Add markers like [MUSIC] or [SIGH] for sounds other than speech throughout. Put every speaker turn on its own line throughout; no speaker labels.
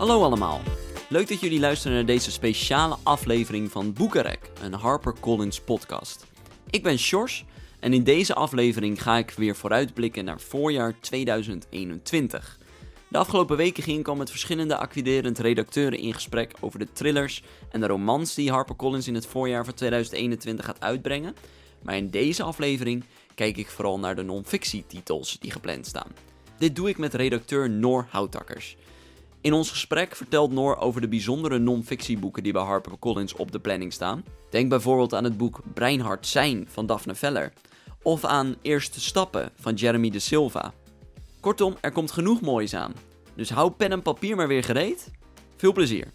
Hallo allemaal. Leuk dat jullie luisteren naar deze speciale aflevering van Boekenrek, een HarperCollins podcast. Ik ben Sjors en in deze aflevering ga ik weer vooruitblikken naar voorjaar 2021. De afgelopen weken ging ik al met verschillende acquiderend redacteuren in gesprek over de thrillers en de romans die HarperCollins in het voorjaar van 2021 gaat uitbrengen. Maar in deze aflevering kijk ik vooral naar de non-fictietitels die gepland staan. Dit doe ik met redacteur Noor Houtakkers. In ons gesprek vertelt Noor over de bijzondere non-fictieboeken die bij HarperCollins op de planning staan. Denk bijvoorbeeld aan het boek Breinhard Zijn van Daphne Veller. Of aan Eerste Stappen van Jeremy de Silva. Kortom, er komt genoeg moois aan. Dus hou pen en papier maar weer gereed. Veel plezier.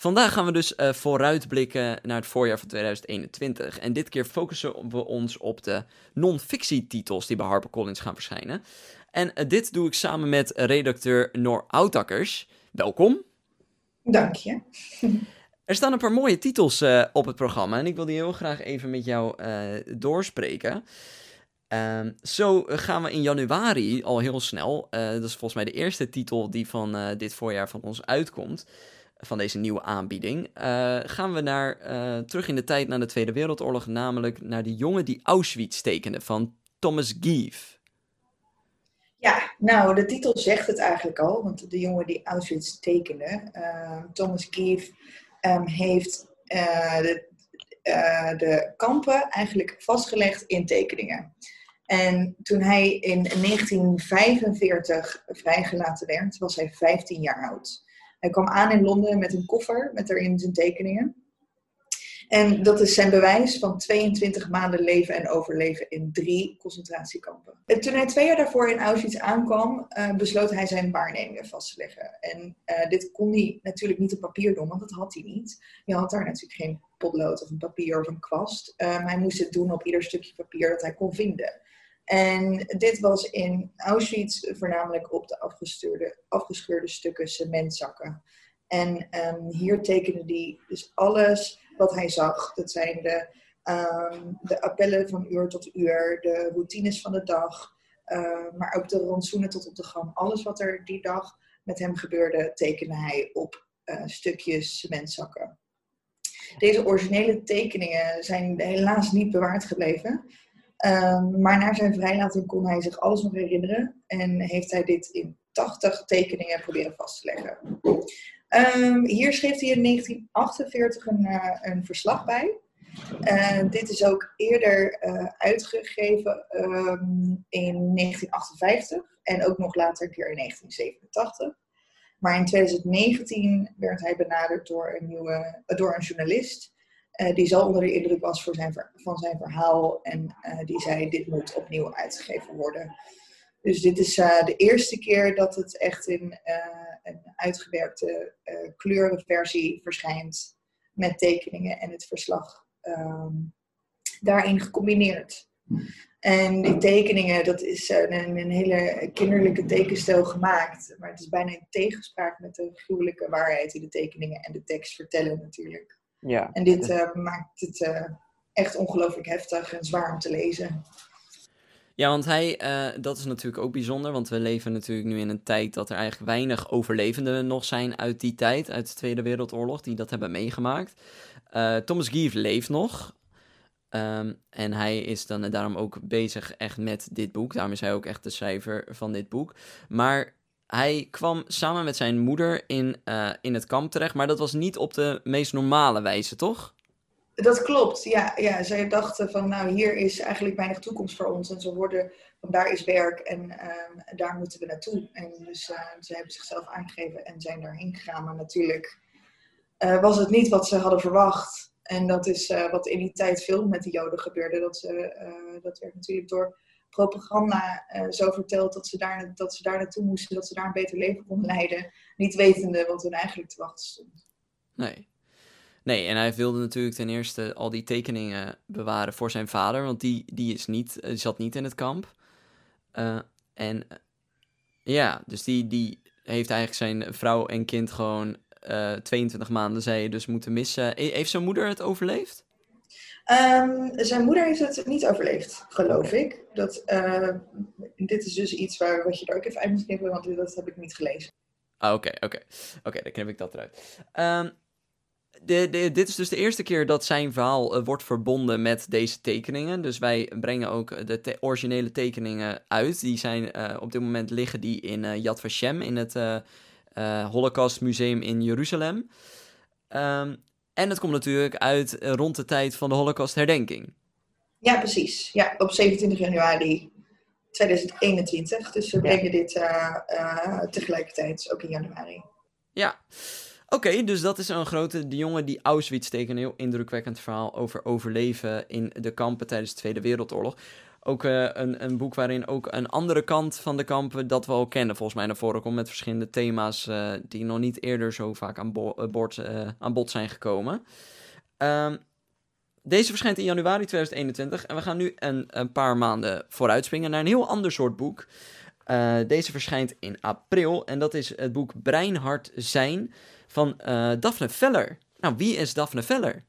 Vandaag gaan we dus uh, vooruitblikken naar het voorjaar van 2021. En dit keer focussen we ons op de non-fictietitels die bij HarperCollins gaan verschijnen. En uh, dit doe ik samen met redacteur Noor Oudtakkers. Welkom.
Dank je. [LAUGHS]
Er staan een paar mooie titels uh, op het programma en ik wil die heel graag even met jou doorspreken. Um, zo gaan we in januari al heel snel, dat is volgens mij de eerste titel die van dit voorjaar van ons uitkomt, van deze nieuwe aanbieding, gaan we naar, terug in de tijd naar de Tweede Wereldoorlog, namelijk naar de jongen die Auschwitz tekende van Thomas Gieve.
Nou, de titel zegt het eigenlijk al, want de jongen die Auschwitz tekende, uh, Thomas Gieve, um, heeft de, de kampen eigenlijk vastgelegd in tekeningen. En toen hij in 1945 vrijgelaten werd, was hij 15 jaar oud. Hij kwam aan in Londen met een koffer met erin zijn tekeningen. En dat is zijn bewijs van 22 maanden leven en overleven in drie concentratiekampen. En toen hij twee jaar daarvoor in Auschwitz aankwam, uh, besloot hij zijn waarnemingen vast te leggen. En uh, dit kon hij natuurlijk niet op papier doen, want dat had hij niet. Je had daar natuurlijk geen potlood of een papier of een kwast. Maar hij moest het doen op ieder stukje papier dat hij kon vinden. En dit was in Auschwitz voornamelijk op de afgescheurde, stukken cementzakken. En um, hier tekende hij dus alles wat hij zag. Dat zijn de, um, de appellen van uur tot uur, de routines van de dag, uh, maar ook de rantsoenen tot op de gram. Alles wat er die dag met hem gebeurde, tekende hij op uh, stukjes cementzakken. Deze originele tekeningen zijn helaas niet bewaard gebleven. Um, maar na zijn vrijlating kon hij zich alles nog herinneren en heeft hij dit in 80 tekeningen proberen vast te leggen. Um, hier schreef hij in 1948 een, uh, een verslag bij. Dit is ook eerder uh, uitgegeven um, in 1958 en ook nog later een keer in 1987. Maar in 2019 werd hij benaderd door een, nieuwe, door een journalist die zo onder de indruk was voor zijn, van zijn verhaal. En die zei, dit moet opnieuw uitgegeven worden. Dus dit is uh, de eerste keer dat het echt in een uitgewerkte kleurenversie verschijnt. Met tekeningen en het verslag um, daarin gecombineerd. En die tekeningen, dat is een, een, hele kinderlijke tekenstijl gemaakt. Maar het is bijna in tegenspraak met de gruwelijke waarheid die de tekeningen en de tekst vertellen natuurlijk. Ja. En dit uh, maakt het uh, echt ongelooflijk heftig en zwaar om te lezen.
Ja, want hij, uh, dat is natuurlijk ook bijzonder, want we leven natuurlijk nu in een tijd dat er eigenlijk weinig overlevenden nog zijn uit die tijd, uit de Tweede Wereldoorlog, die dat hebben meegemaakt. Thomas Gieve leeft nog. Um, en hij is dan daarom ook bezig echt met dit boek. Daarom is hij ook echt de schrijver van dit boek. Maar hij kwam samen met zijn moeder in, uh, in het kamp terecht, maar dat was niet op de meest normale wijze, toch?
Dat klopt, ja. ja. Zij dachten van, nou, hier is eigenlijk weinig toekomst voor ons. En ze worden, van daar is werk en uh, daar moeten we naartoe. En dus uh, ze hebben zichzelf aangegeven en zijn daarheen gegaan. Maar natuurlijk uh, was het niet wat ze hadden verwacht. En dat is wat in die tijd veel met de Joden gebeurde. Dat, ze, dat werd natuurlijk door propaganda zo verteld dat ze, daar, dat ze daar naartoe moesten, dat ze daar een beter leven konden leiden, niet wetende wat hun eigenlijk te wachten stond.
Nee. Nee, en hij wilde natuurlijk ten eerste al die tekeningen bewaren voor zijn vader, want die, die, is niet, die zat niet in het kamp. Uh, en ja, dus die, die heeft eigenlijk zijn vrouw en kind gewoon uh, 22 maanden, zei je, dus moeten missen. Heeft zijn moeder het overleefd?
Ehm, zijn moeder heeft het niet overleefd, geloof ik. Dat, eh, dit is dus iets waar, wat je er ook even uit moet knippen, want dat heb ik niet gelezen.
Ah, oké, oké. Oké, dan knip ik dat eruit. Um, de, de, dit is dus de eerste keer dat zijn verhaal uh, wordt verbonden met deze tekeningen. Dus wij brengen ook de te originele tekeningen uit. Die zijn uh, op dit moment liggen die in uh, Yad Vashem, in het Holocaust Museum in Jeruzalem. Um, en het komt natuurlijk uit rond de tijd van de Holocaust herdenking.
Ja, precies. Ja, op 27 januari 2021. Dus we brengen ja. dit tegelijkertijd, ook in januari.
Ja. Oké, dus dat is een grote. De jongen die Auschwitz tekent. Een heel indrukwekkend verhaal over overleven in de kampen tijdens de Tweede Wereldoorlog. Ook uh, een, een boek waarin ook een andere kant van de kampen dat we al kennen, volgens mij naar voren komt. Met verschillende thema's uh, die nog niet eerder zo vaak aan, bo uh, aan bod zijn gekomen. Um, deze verschijnt in januari 2021 en we gaan nu een, een paar maanden vooruitspringen naar een heel ander soort boek. deze verschijnt in april en dat is het boek Breinhard Zijn van uh, Daphne Veller. Nou, wie is Daphne Veller?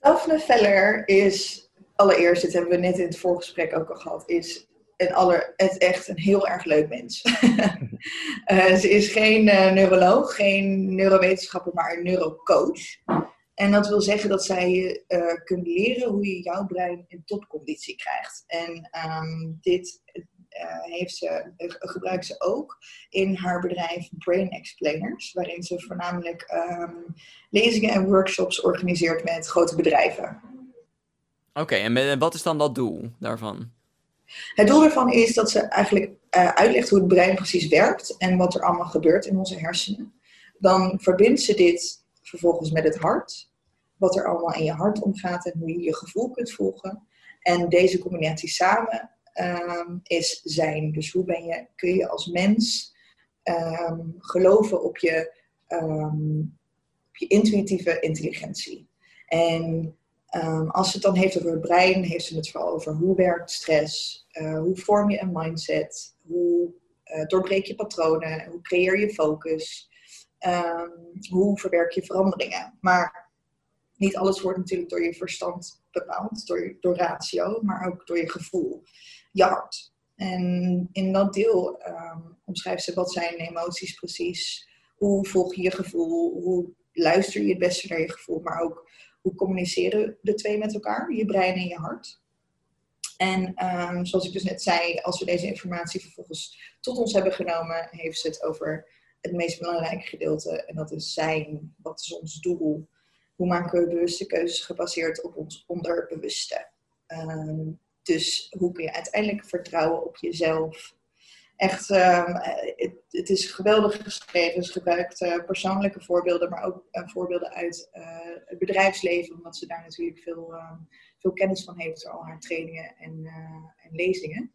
Daphne Veller is, allereerst, dit hebben we net in het voorgesprek ook al gehad, is een aller, het echt een heel erg leuk mens. uh, [LAUGHS] ze is geen uh, neuroloog, geen neurowetenschapper, maar een neurocoach. En dat wil zeggen dat zij je kunt leren hoe je jouw brein in topconditie krijgt. En um, dit heeft ze, uh, gebruikt ze ook in haar bedrijf Brain Explainers, waarin ze voornamelijk um, lezingen en workshops organiseert met grote bedrijven.
Oké, okay, en wat is dan dat doel daarvan?
Het doel daarvan is dat ze eigenlijk uh, uitlegt hoe het brein precies werkt en wat er allemaal gebeurt in onze hersenen. Dan verbindt ze dit vervolgens met het hart, wat er allemaal in je hart omgaat en hoe je je gevoel kunt volgen. En deze combinatie samen um, is zijn. Dus hoe ben je, kun je als mens um, geloven op je, um, op je intuïtieve intelligentie. En als het dan heeft over het brein, heeft ze het vooral over hoe werkt stress, uh, hoe vorm je een mindset, hoe uh, doorbreek je patronen, hoe creëer je focus, hoe verwerk je veranderingen. Maar niet alles wordt natuurlijk door je verstand bepaald, door, door ratio, maar ook door je gevoel je hart. En in dat deel um, omschrijft ze wat zijn emoties precies. Hoe volg je je gevoel? Hoe luister je het beste naar je gevoel? Maar ook hoe communiceren de twee met elkaar? Je brein en je hart. En um, zoals ik dus net zei, als we deze informatie vervolgens tot ons hebben genomen, heeft ze het over het meest belangrijke gedeelte. En dat is zijn. Wat is ons doel? Hoe maken we bewuste keuzes gebaseerd op ons onderbewuste? Um, dus hoe kun je uiteindelijk vertrouwen op jezelf? Echt, um, het, is geweldig geschreven. Ze gebruikt uh, persoonlijke voorbeelden, maar ook uh, voorbeelden uit uh, het bedrijfsleven, omdat ze daar natuurlijk veel, um, veel kennis van heeft door al haar trainingen en, en lezingen.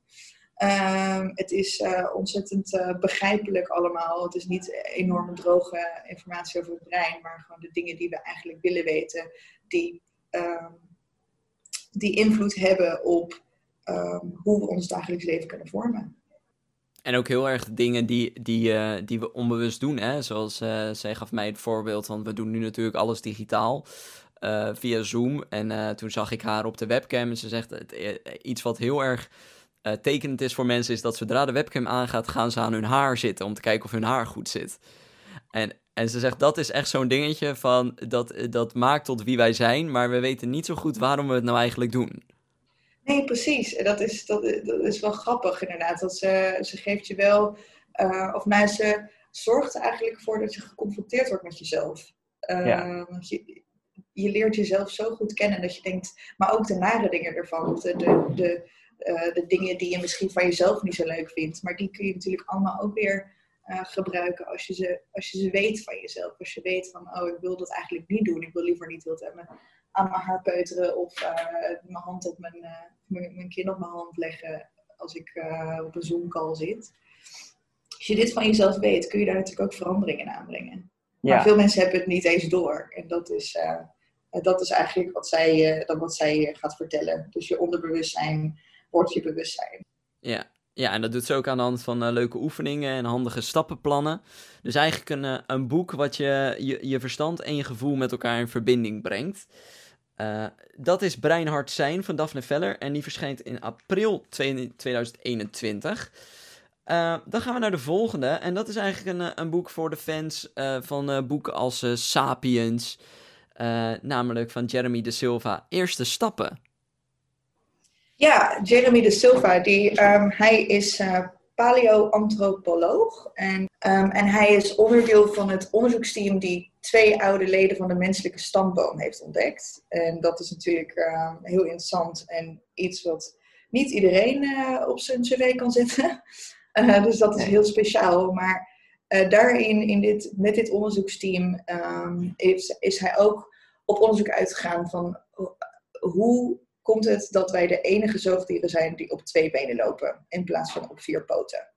Um, het is ontzettend begrijpelijk allemaal. Het is niet enorme droge informatie over het brein, maar gewoon de dingen die we eigenlijk willen weten, die die invloed hebben op um, hoe we ons dagelijks leven kunnen vormen.
En ook heel erg dingen die, die, uh, die we onbewust doen. Hè? Zoals uh, zij gaf mij het voorbeeld, want we doen nu natuurlijk alles digitaal. Uh, via Zoom. En toen zag ik haar op de webcam. En ze zegt iets wat heel erg tekenend is voor mensen. Is dat zodra de webcam aangaat, gaan ze aan hun haar zitten. Om te kijken of hun haar goed zit. En, en ze zegt dat is echt zo'n dingetje van. Dat, dat maakt tot wie wij zijn. Maar we weten niet zo goed waarom we het nou eigenlijk doen.
Nee, precies. Dat is, dat, dat is wel grappig inderdaad. Dat ze, ze geeft je wel, uh, of nou, ze zorgt er eigenlijk voor dat je geconfronteerd wordt met jezelf. Uh, ja. Want je, je leert jezelf zo goed kennen dat je denkt, maar ook de nare dingen ervan. De, de, de, uh, de dingen die je misschien van jezelf niet zo leuk vindt. Maar die kun je natuurlijk allemaal ook weer uh, gebruiken als je, ze, als je ze weet van jezelf. Als je weet van, oh, ik wil dat eigenlijk niet doen. Ik wil liever niet wild hebben aan mijn haar peuteren of uh, mijn hand op mijn, uh, mijn, mijn, kin op mijn hand leggen als ik op een Zoom-call zit. Als je dit van jezelf weet, kun je daar natuurlijk ook veranderingen aanbrengen. Ja. Maar veel mensen hebben het niet eens door. En dat is, dat is eigenlijk wat zij, dan wat zij gaat vertellen. Dus je onderbewustzijn wordt je bewustzijn.
Ja, ja, en dat doet ze ook aan de hand van uh, leuke oefeningen en handige stappenplannen. Dus eigenlijk een, uh, een boek wat je, je je verstand en je gevoel met elkaar in verbinding brengt. dat is Breinhard Zijn van Daphne Veller en die verschijnt in april 2021. dan gaan we naar de volgende en dat is eigenlijk een, een boek voor de fans van boeken als Sapiens, namelijk van Jeremy de Silva, Eerste Stappen.
Ja, Jeremy de Silva, die, um, hij is uh, paleoantropoloog. En, um, en hij is onderdeel van het onderzoeksteam die twee oude leden van de menselijke stamboom heeft ontdekt. En dat is natuurlijk uh, heel interessant en iets wat niet iedereen uh, op zijn cv kan zetten. Uh, [LAUGHS] dus dat is heel speciaal. Maar uh, daarin, in dit, met dit onderzoeksteam, um, is, is hij ook op onderzoek uitgegaan van hoe komt het dat wij de enige zoogdieren zijn die op twee benen lopen in plaats van op vier poten.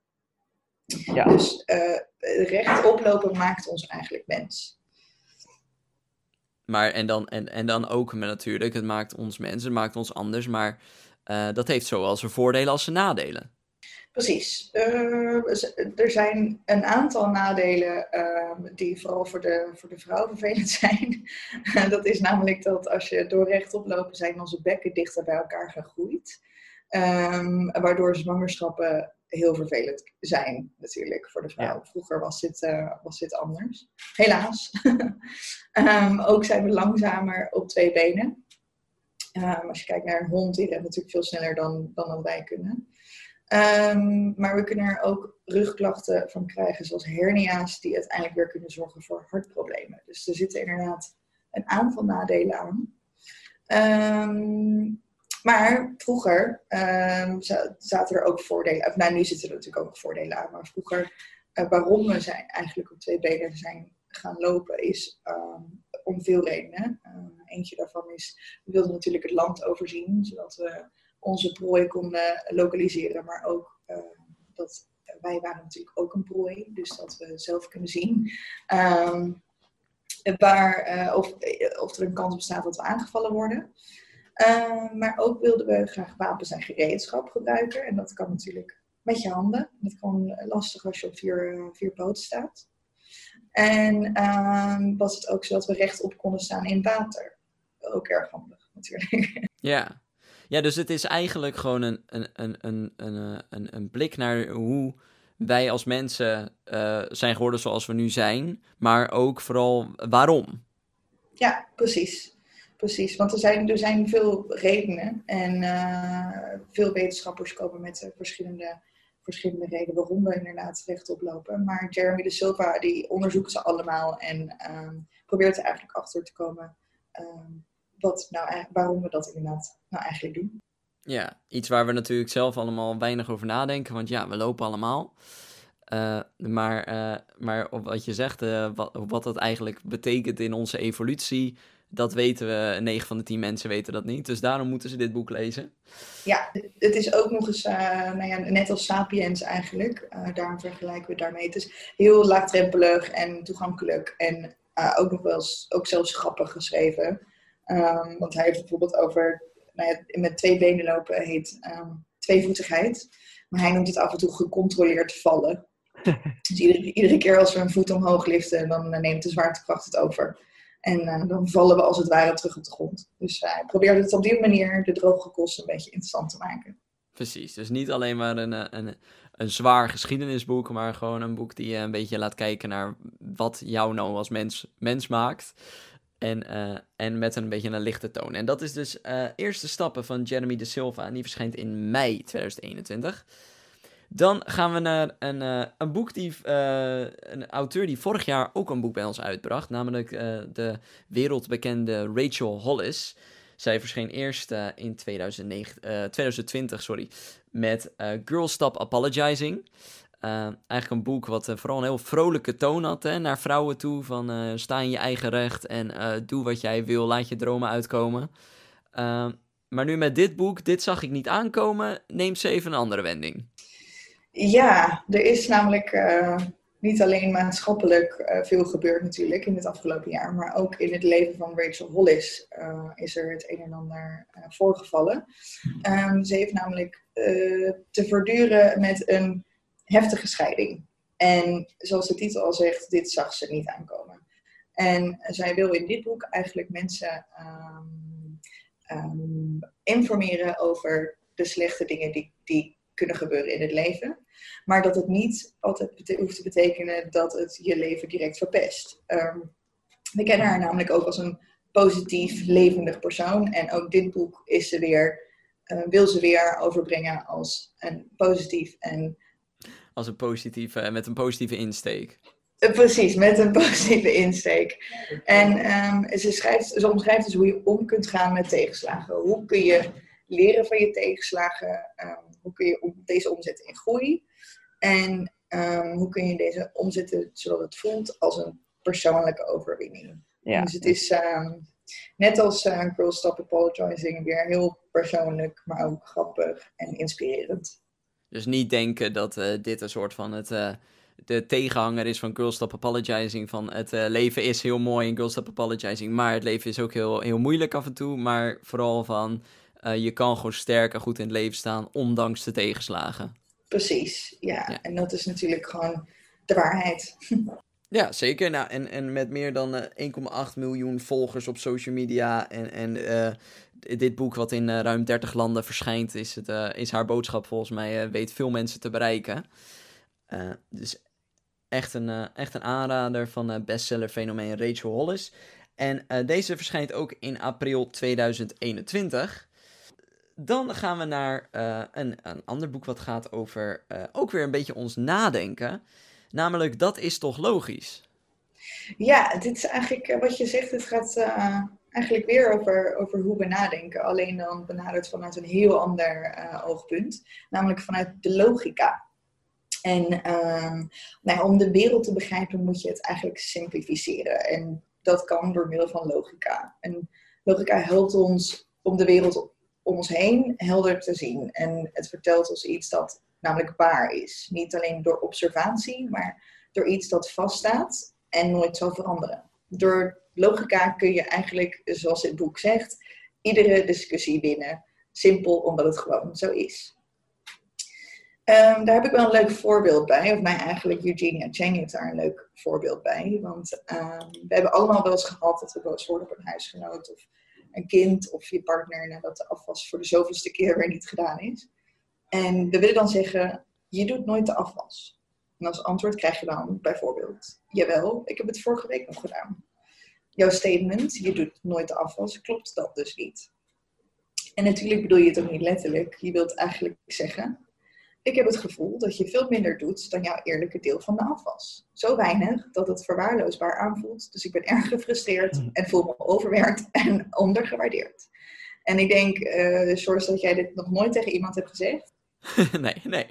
Ja. Dus uh, rechtop lopen maakt ons eigenlijk mens.
Maar en dan, en, en dan ook natuurlijk, het maakt ons mens, het maakt ons anders, maar uh, dat heeft zowel zijn voordelen als zijn nadelen.
Precies. Uh, er zijn een aantal nadelen uh, die vooral voor de, voor de vrouw vervelend [LAUGHS] zijn. dat is namelijk dat als je door rechtop lopen zijn onze bekken dichter bij elkaar gegroeid. Um, waardoor zwangerschappen heel vervelend zijn natuurlijk voor de vrouw. Vroeger was dit, uh, was dit anders. Helaas. um, [LAUGHS] ook zijn we langzamer op twee benen. Um, als je kijkt naar een hond, die rent natuurlijk veel sneller dan, dan wij kunnen. Um, maar we kunnen er ook rugklachten van krijgen, zoals hernia's, die uiteindelijk weer kunnen zorgen voor hartproblemen. Dus er zitten inderdaad een aantal nadelen aan. Um, maar vroeger um, zaten er ook voordelen, of nou nu zitten er natuurlijk ook voordelen aan, maar vroeger, uh, waarom we eigenlijk op twee benen zijn gaan lopen, is om veel redenen. eentje daarvan is, we wilden natuurlijk het land overzien, zodat we onze prooi konden lokaliseren, maar ook uh, dat wij waren natuurlijk ook een prooi, dus dat we zelf kunnen zien um, waar, uh, of, of er een kans bestaat dat we aangevallen worden. Uh, maar ook wilden we graag wapens en gereedschap gebruiken. En dat kan natuurlijk met je handen. Dat kan lastig als je op vier, vier poten staat. En ehm, was het ook zo dat we rechtop konden staan in water. Ook erg handig natuurlijk.
Ja, ja, dus het is eigenlijk gewoon een, een, een, een, een, een, een blik naar hoe wij als mensen uh, zijn geworden zoals we nu zijn, maar ook vooral waarom.
Ja, precies. Precies, want er zijn, er zijn veel redenen en uh, veel wetenschappers komen met verschillende, verschillende redenen waarom we inderdaad rechtop lopen. Maar Jeremy de Silva die onderzoekt ze allemaal en um, probeert er eigenlijk achter te komen um, wat nou, waarom we dat inderdaad nou eigenlijk doen.
Ja, iets waar we natuurlijk zelf allemaal weinig over nadenken, want ja, we lopen allemaal. Uh, maar, uh, maar op wat je zegt, uh, wat, wat dat eigenlijk betekent in onze evolutie, dat weten we, 9 van de 10 mensen weten dat niet. Dus daarom moeten ze dit boek lezen.
Ja, het is ook nog eens, nou ja, net als Sapiens eigenlijk. daarom vergelijken we daarmee. Het is heel laagdrempelig en toegankelijk en ook nog wel eens, ook zelfs grappig geschreven. Um, want hij heeft bijvoorbeeld over nou ja, met twee benen lopen heet um, tweevoetigheid. Maar hij noemt het af en toe gecontroleerd vallen. [LAUGHS] dus iedere, iedere, keer als we een voet omhoog liften, dan uh, neemt de zwaartekracht het over. En uh, dan vallen we als het ware terug op de grond. Dus uh, hij probeert het op die manier de droge kosten een beetje interessant te maken.
Precies, dus niet alleen maar een, een, een zwaar geschiedenisboek, maar gewoon een boek die je een beetje laat kijken naar wat jou nou als mens, mens maakt. En, uh, en met een beetje een lichte toon. En dat is dus uh, Eerste Stappen van Jeremy de Silva. En die verschijnt in mei 2021. Dan gaan we naar een, uh, een boek die. een auteur die vorig jaar ook een boek bij ons uitbracht. Namelijk de wereldbekende Rachel Hollis. Zij verscheen eerst in 2009, 2020 sorry, met Girl Stop Apologizing. Uh, eigenlijk een boek wat uh, vooral een heel vrolijke toon had hè, naar vrouwen toe. Van uh, sta in je eigen recht en doe wat jij wil, laat je dromen uitkomen. maar nu met dit boek, dit zag ik niet aankomen, neemt ze even een andere wending.
Ja, er is namelijk niet alleen maatschappelijk veel gebeurd natuurlijk in het afgelopen jaar. Maar ook in het leven van Rachel Hollis is er het een en ander voorgevallen. Um, ze heeft namelijk te verduren met een heftige scheiding. En zoals de titel al zegt, dit zag ze niet aankomen. En zij wil in dit boek eigenlijk mensen um, ehm, informeren over de slechte dingen die, die kunnen gebeuren in het leven. Maar dat het niet altijd hoeft te betekenen dat het je leven direct verpest. Um, we kennen haar namelijk ook als een positief, levendig persoon. En ook dit boek is ze weer, uh, wil ze weer overbrengen als een positief en...
Als een positieve, met een positieve insteek.
Uh, precies, met een [LAUGHS] positieve insteek. En um, ze, schrijft, ze omschrijft dus hoe je om kunt gaan met tegenslagen. Hoe kun je leren van je tegenslagen? Um, hoe kun je deze omzetten in groei? En um, hoe kun je deze omzetten zodat het voelt als een persoonlijke overwinning? Ja. Dus het is um, net als uh, Girl Stop Apologizing weer heel persoonlijk, maar ook grappig en inspirerend.
Dus niet denken dat uh, dit een soort van het, uh, de tegenhanger is van Girl Stop Apologizing. Van het leven is heel mooi in Girl Stop Apologizing, maar het leven is ook heel, heel moeilijk af en toe. Maar vooral van je kan gewoon sterk en goed in het leven staan, ondanks de tegenslagen.
Precies, ja. ja. En dat is natuurlijk gewoon de waarheid. [LAUGHS]
Ja, zeker. Nou, en, en met meer dan uh, eh, 1,8 miljoen volgers op social media en, en dit boek wat in uh, ruim 30 landen verschijnt, is, het, is haar boodschap volgens mij, weet veel mensen te bereiken. dus echt een, echt een aanrader van bestseller fenomeen Rachel Hollis. En deze verschijnt ook in april 2021. Dan gaan we naar een, een ander boek wat gaat over ook weer een beetje ons nadenken. Namelijk, dat is toch logisch?
Ja, dit is eigenlijk eh, wat je zegt. Het gaat eigenlijk weer over, over hoe we nadenken. Alleen dan benaderd vanuit een heel ander uh, oogpunt. Namelijk vanuit de logica. En uh, nou, om de wereld te begrijpen moet je het eigenlijk simplificeren. En dat kan door middel van logica. En logica helpt ons om de wereld om ons heen helder te zien. En het vertelt ons iets dat namelijk waar is. Niet alleen door observatie, maar door iets dat vaststaat en nooit zal veranderen. Door logica kun je eigenlijk, zoals het boek zegt, iedere discussie winnen. Simpel omdat het gewoon zo is. Um, daar heb ik wel een leuk voorbeeld bij. Of mij eigenlijk, Eugenia Cheng heeft daar een leuk voorbeeld bij. Want um, we hebben allemaal wel eens gehad dat we boos worden op een huisgenoot of een kind of je partner nadat de afwas voor de zoveelste keer weer niet gedaan is. En we willen dan zeggen, je doet nooit de afwas. En als antwoord krijg je dan bijvoorbeeld, jawel, ik heb het vorige week nog gedaan. Jouw statement, je doet nooit de afwas, klopt dat dus niet. En natuurlijk bedoel je het ook niet letterlijk. Je wilt eigenlijk zeggen, ik heb het gevoel dat je veel minder doet dan jouw eerlijke deel van de afwas. Zo weinig dat het verwaarloosbaar aanvoelt. Dus ik ben erg gefrustreerd hmm. en voel me overwerkt [LAUGHS] en ondergewaardeerd. En ik denk, uh, dat jij dit nog nooit tegen iemand hebt gezegd. [LAUGHS]
nee, nee.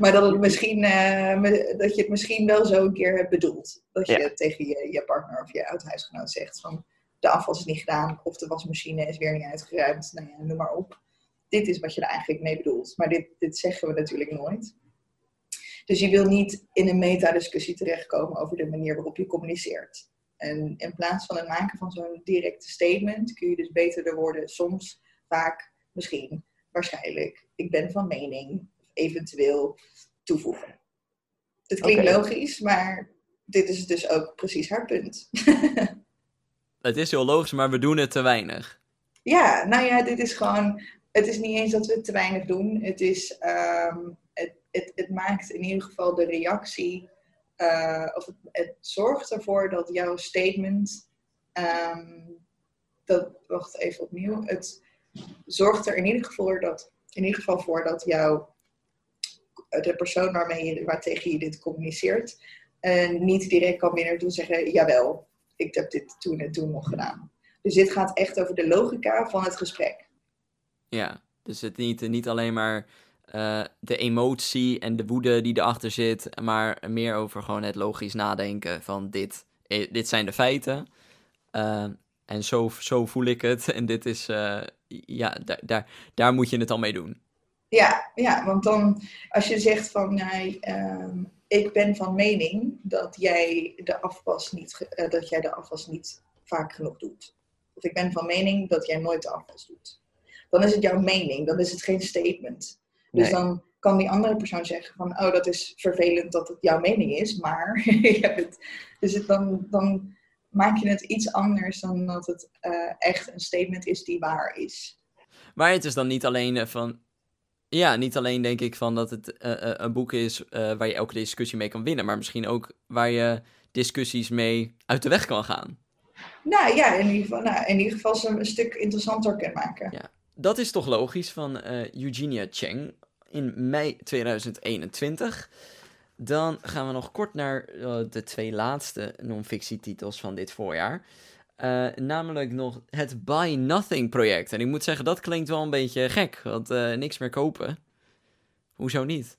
maar dat, het misschien, uh, dat je het misschien wel zo een keer hebt bedoeld. Dat je tegen je, je partner of je oud-huisgenoot zegt van de afwas is niet gedaan of de wasmachine is weer niet uitgeruimd. Nou ja, noem maar op. Dit is wat je er eigenlijk mee bedoelt. Maar dit, dit zeggen we natuurlijk nooit. Dus je wil niet in een metadiscussie terechtkomen over de manier waarop je communiceert. En in plaats van het maken van zo'n directe statement kun je dus beter de woorden soms, vaak, misschien waarschijnlijk, ik ben van mening, eventueel toevoegen. Het klinkt logisch, maar dit is dus ook precies haar punt. [LAUGHS]
het is heel logisch, maar we doen het te weinig.
Ja, nou ja, dit is gewoon. Het is niet eens dat we het te weinig doen. Het, is, um, het, het, het maakt in ieder geval de reactie. Uh, of het, het, zorgt ervoor dat jouw statement. Um, dat, wacht even opnieuw. Het, zorgt er in ieder geval dat, in ieder geval voor dat jouw, de persoon waarmee je, waar tegen je dit communiceert, uh, niet direct kan binnen doen zeggen, jawel, ik heb dit toen en toen nog gedaan. Dus dit gaat echt over de logica van het gesprek.
Ja, dus het niet, niet alleen maar uh, de emotie en de woede die erachter zit, maar meer over gewoon het logisch nadenken van dit, eh, dit zijn de feiten. En zo, zo voel ik het. [LAUGHS] En dit is, ja, daar, daar, daar moet je het al mee doen.
Ja, ja, want dan als je zegt van, nee, uh, ik ben van mening dat jij de afwas niet, uh, dat jij de afwas niet vaak genoeg doet. Of ik ben van mening dat jij nooit de afwas doet. Dan is het jouw mening, dan is het geen statement. Dus dan kan die andere persoon zeggen van, oh, dat is vervelend dat het jouw mening is, maar [LAUGHS] je hebt het. Dus het dan, dan maak je het iets anders dan dat het echt een statement is die waar is.
Maar het is dan niet alleen van. Ja, niet alleen denk ik van dat het een boek is waar je elke discussie mee kan winnen, maar misschien ook waar je discussies mee uit de weg kan gaan.
Nou ja, in ieder geval, nou, in ieder geval ze een stuk interessanter kunnen maken.
Ja, dat is toch logisch van Eugenia Cheng in mei 2021. Dan gaan we nog kort naar uh, de twee laatste non-fictietitels van dit voorjaar. Uh, namelijk nog het Buy Nothing project. En ik moet zeggen, dat klinkt wel een beetje gek, want niks meer kopen. Hoezo niet?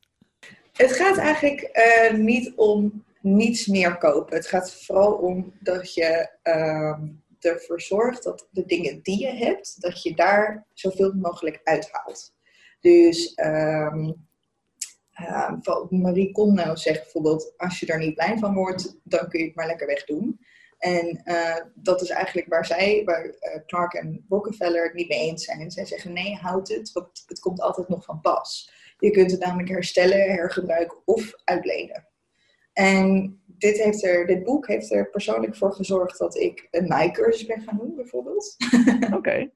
Het gaat eigenlijk niet om niets meer kopen. Het gaat vooral om dat je uh, ervoor zorgt dat de dingen die je hebt, dat je daar zoveel mogelijk uithaalt. Dus um, uh, Marie Kondo zegt bijvoorbeeld, als je er niet blij van wordt, dan kun je het maar lekker wegdoen. En uh, dat is eigenlijk waar zij, waar uh, Clark en Rockefeller het niet mee eens zijn. Zij zeggen nee, houd het, want het komt altijd nog van pas. Je kunt het namelijk herstellen, hergebruiken of uitlenen. En dit, heeft er, dit boek heeft er persoonlijk voor gezorgd dat ik een naaicursus ben gaan doen, bijvoorbeeld. [LAUGHS]
Oké.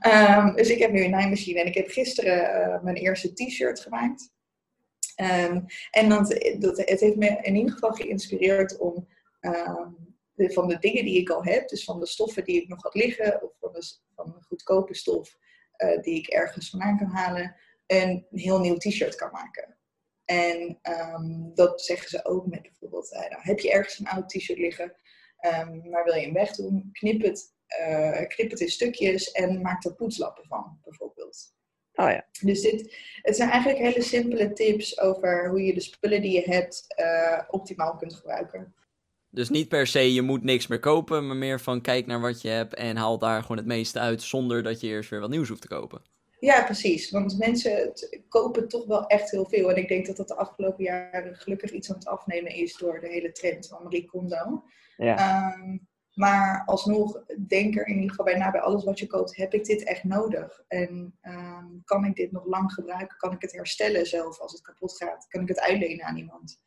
Ehm, dus ik heb nu een naaimachine en ik heb gisteren uh, mijn eerste t-shirt gemaakt. Um, en dat, dat, het heeft me in ieder geval geïnspireerd om de, van de dingen die ik al heb, dus van de stoffen die ik nog had liggen, of van de, van goedkope stof uh, die ik ergens vandaan kan halen, een heel nieuw t-shirt kan maken. En um, dat zeggen ze ook met bijvoorbeeld, uh, nou, heb je ergens een oud t-shirt liggen, maar wil je hem wegdoen, knip het, uh, knip het in stukjes en maak er poetslappen van, bijvoorbeeld.
Oh ja.
Dus dit, het zijn eigenlijk hele simpele tips over hoe je de spullen die je hebt uh, optimaal kunt gebruiken.
Dus niet per se je moet niks meer kopen, maar meer van kijk naar wat je hebt en haal daar gewoon het meeste uit zonder dat je eerst weer wat nieuws hoeft te kopen.
Ja, precies. Want mensen kopen toch wel echt heel veel. En ik denk dat dat de afgelopen jaren gelukkig iets aan het afnemen is door de hele trend van Marie Kondo. Ja. Um, maar alsnog, denk er in ieder geval bij na bij alles wat je koopt, heb ik dit echt nodig? En um, kan ik dit nog lang gebruiken? Kan ik het herstellen zelf als het kapot gaat? Kan ik het uitlenen aan iemand?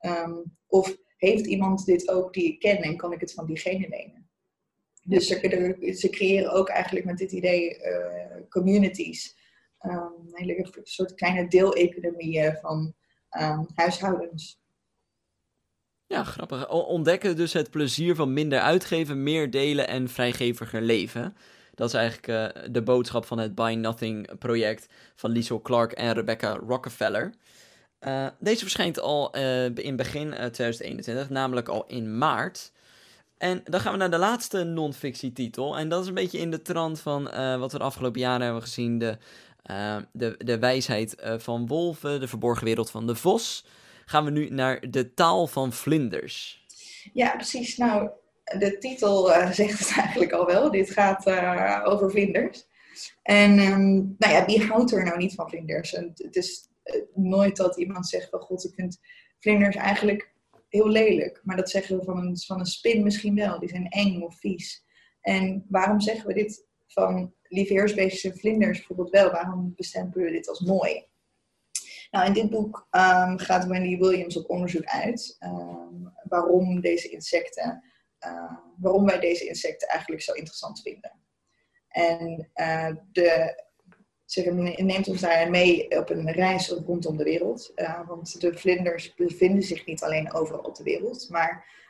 Um, of heeft iemand dit ook die ik ken en kan ik het van diegene lenen? Dus ze, ze, creëren ook eigenlijk met dit idee uh, communities. Um, hele soort kleine deeleconomieën van huishoudens.
Ja, grappig. Ontdekken dus het plezier van minder uitgeven, meer delen en vrijgeviger leven. Dat is eigenlijk uh, de boodschap van het Buy Nothing project van Liesel Clark en Rebecca Rockefeller. Uh, deze verschijnt al uh, in begin 2021, namelijk al in maart. En dan gaan we naar de laatste non-fictietitel. En dat is een beetje in de trant van wat we de afgelopen jaren hebben gezien. De, de, de wijsheid van wolven, de verborgen wereld van de vos. Gaan we nu naar de taal van vlinders.
Ja, precies. Nou, de titel [LAUGHS] zegt het eigenlijk al wel. Dit gaat over vlinders. En um, nou ja, wie houdt er nou niet van vlinders? Het is nooit dat iemand zegt van god, ik vind vlinders eigenlijk heel lelijk. Maar dat zeggen we van een, van een spin misschien wel. Die zijn eng of vies. En waarom zeggen we dit van lieveheersbeestjes en vlinders bijvoorbeeld wel? Waarom bestempelen we dit als mooi? Nou, in dit boek um, gaat Wendy Williams op onderzoek uit um, waarom deze insecten, uh, waarom wij deze insecten eigenlijk zo interessant vinden. En uh, de ze neemt ons daar mee op een reis rondom de wereld. Uh, want de vlinders bevinden zich niet alleen overal op de wereld, maar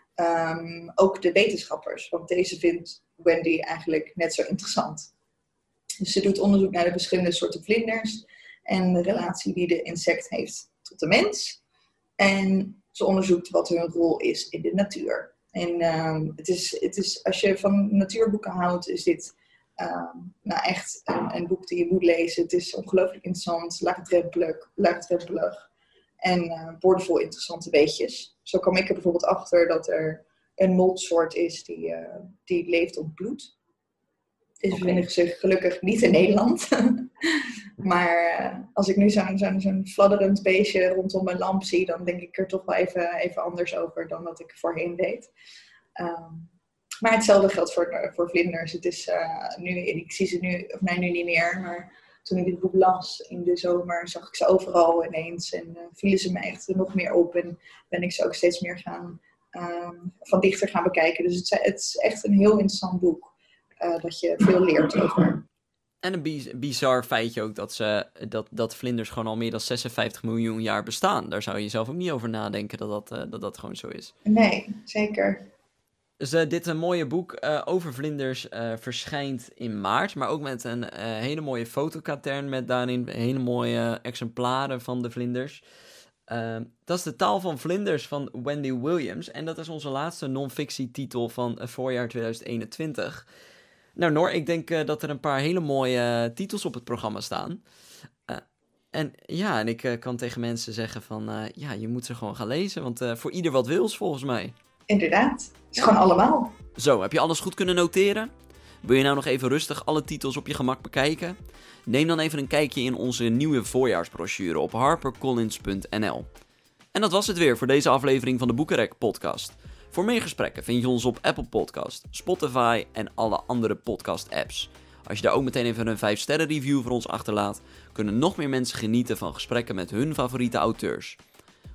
ook de wetenschappers. Want deze vindt Wendy eigenlijk net zo interessant. Dus ze doet onderzoek naar de verschillende soorten vlinders en de relatie die de insect heeft tot de mens. En ze onderzoekt wat hun rol is in de natuur. En um, het is, het is, als je van natuurboeken houdt, is dit Um, nou, echt een, een, boek die je moet lezen. Het is ongelooflijk interessant, laagdrempelig, laagdrempelig en uh, boordevol interessante weetjes. Zo kwam ik er bijvoorbeeld achter dat er een moltsoort is die, uh, die leeft op bloed. Okay. vinden zich gelukkig niet in Nederland. [LAUGHS] maar uh, als ik nu zo'n zo zo fladderend beestje rondom mijn lamp zie, dan denk ik er toch wel even, even anders over dan dat ik voorheen deed. Um, maar hetzelfde geldt voor, voor vlinders. Het is uh, nu, ik zie ze nu, of nee, nu niet meer, maar toen ik dit boek las in de zomer, zag ik ze overal ineens en vielen ze me echt nog meer op en ben ik ze ook steeds meer gaan ehm, van dichter gaan bekijken. Dus het, het is echt een heel interessant boek. dat je veel leert over.
En een bizar feitje ook dat, ze, dat, dat vlinders gewoon al meer dan 56 miljoen jaar bestaan. Daar zou je zelf ook niet over nadenken dat dat, uh, dat, dat gewoon zo is.
Nee, zeker.
Dus uh, dit een mooie boek uh, over vlinders verschijnt in maart. Maar ook met een hele mooie fotokatern met daarin hele mooie exemplaren van de vlinders. dat is de taal van vlinders van Wendy Williams. En dat is onze laatste non-fictie titel van voorjaar 2021. Nou, Noor, ik denk uh, dat er een paar hele mooie uh, titels op het programma staan. Uh, en ja, en ik kan tegen mensen zeggen van, ja, je moet ze gewoon gaan lezen, want voor ieder wat wils, volgens mij.
Inderdaad, het is gewoon allemaal.
Zo, heb je alles goed kunnen noteren? Wil je nou nog even rustig alle titels op je gemak bekijken? Neem dan even een kijkje in onze nieuwe voorjaarsbrochure op harpercollins.nl. En dat was het weer voor deze aflevering van de Boekenrek podcast. Voor meer gesprekken vind je ons op Apple Podcast, Spotify en alle andere podcast apps. Als je daar ook meteen even een 5 sterren review voor ons achterlaat, kunnen nog meer mensen genieten van gesprekken met hun favoriete auteurs.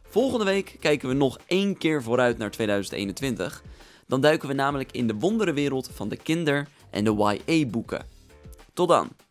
Volgende week kijken we nog één keer vooruit naar 2021. Dan duiken we namelijk in de wonderenwereld van de kinder- en de YA-boeken. Tot dan!